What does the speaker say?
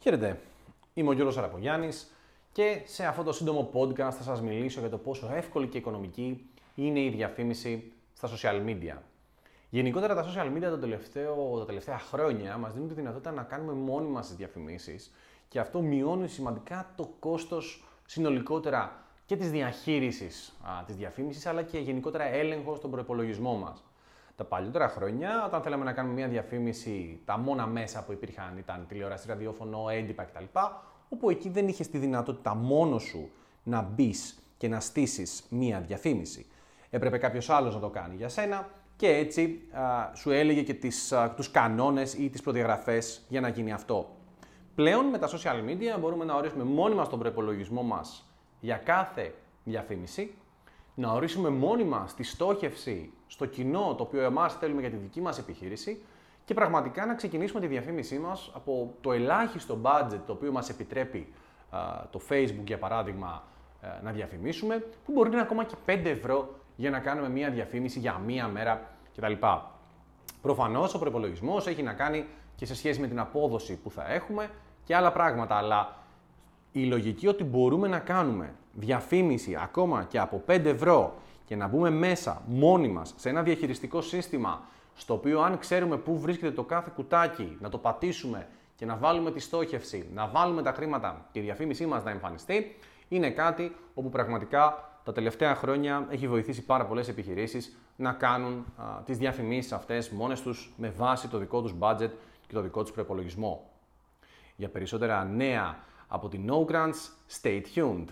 Χαίρετε, είμαι ο Γιώργος Αραπογιάννης και σε αυτό το σύντομο podcast θα σας μιλήσω για το πόσο εύκολη και οικονομική είναι η διαφήμιση στα social media. Γενικότερα τα social media το τελευταίο, τα τελευταία χρόνια μας δίνουν τη δυνατότητα να κάνουμε μόνοι μας τις διαφημίσεις και αυτό μειώνει σημαντικά το κόστος συνολικότερα και της διαχείρισης α, της διαφήμισης αλλά και γενικότερα έλεγχος στον προπολογισμό μας. Τα παλιότερα χρόνια, όταν θέλαμε να κάνουμε μια διαφήμιση, τα μόνα μέσα που υπήρχαν ήταν τηλεόραση, ραδιόφωνο, έντυπα κτλ. Όπου εκεί δεν είχες τη δυνατότητα μόνος σου να μπεις και να στήσεις μια διαφήμιση. Έπρεπε κάποιος άλλος να το κάνει για σένα και έτσι α, σου έλεγε και τις, α, τους κανόνες ή τις προδιαγραφές για να γίνει αυτό. Πλέον με τα social media μπορούμε να ορίσουμε μόνοι μας τον προπολογισμό μας για κάθε διαφήμιση να ορίσουμε μόνοι μας τη στόχευση στο κοινό το οποίο εμάς θέλουμε για τη δική μας επιχείρηση και πραγματικά να ξεκινήσουμε τη διαφήμισή μας από το ελάχιστο budget το οποίο μας επιτρέπει το Facebook για παράδειγμα να διαφημίσουμε, που μπορεί να είναι ακόμα και 5 ευρώ για να κάνουμε μία διαφήμιση για μία μέρα κτλ. Προφανώς ο προπολογισμός έχει να κάνει και σε σχέση με την απόδοση που θα έχουμε και άλλα πράγματα, αλλά η λογική ότι μπορούμε να κάνουμε διαφήμιση ακόμα και από 5 ευρώ και να μπούμε μέσα μόνοι μας σε ένα διαχειριστικό σύστημα στο οποίο αν ξέρουμε πού βρίσκεται το κάθε κουτάκι, να το πατήσουμε και να βάλουμε τη στόχευση, να βάλουμε τα χρήματα και η διαφήμισή μας να εμφανιστεί, είναι κάτι όπου πραγματικά τα τελευταία χρόνια έχει βοηθήσει πάρα πολλές επιχειρήσεις να κάνουν α, τις διαφημίσεις αυτές μόνες τους με βάση το δικό τους budget και το δικό τους προπολογισμό. Για περισσότερα νέα από την No Grants, stay tuned!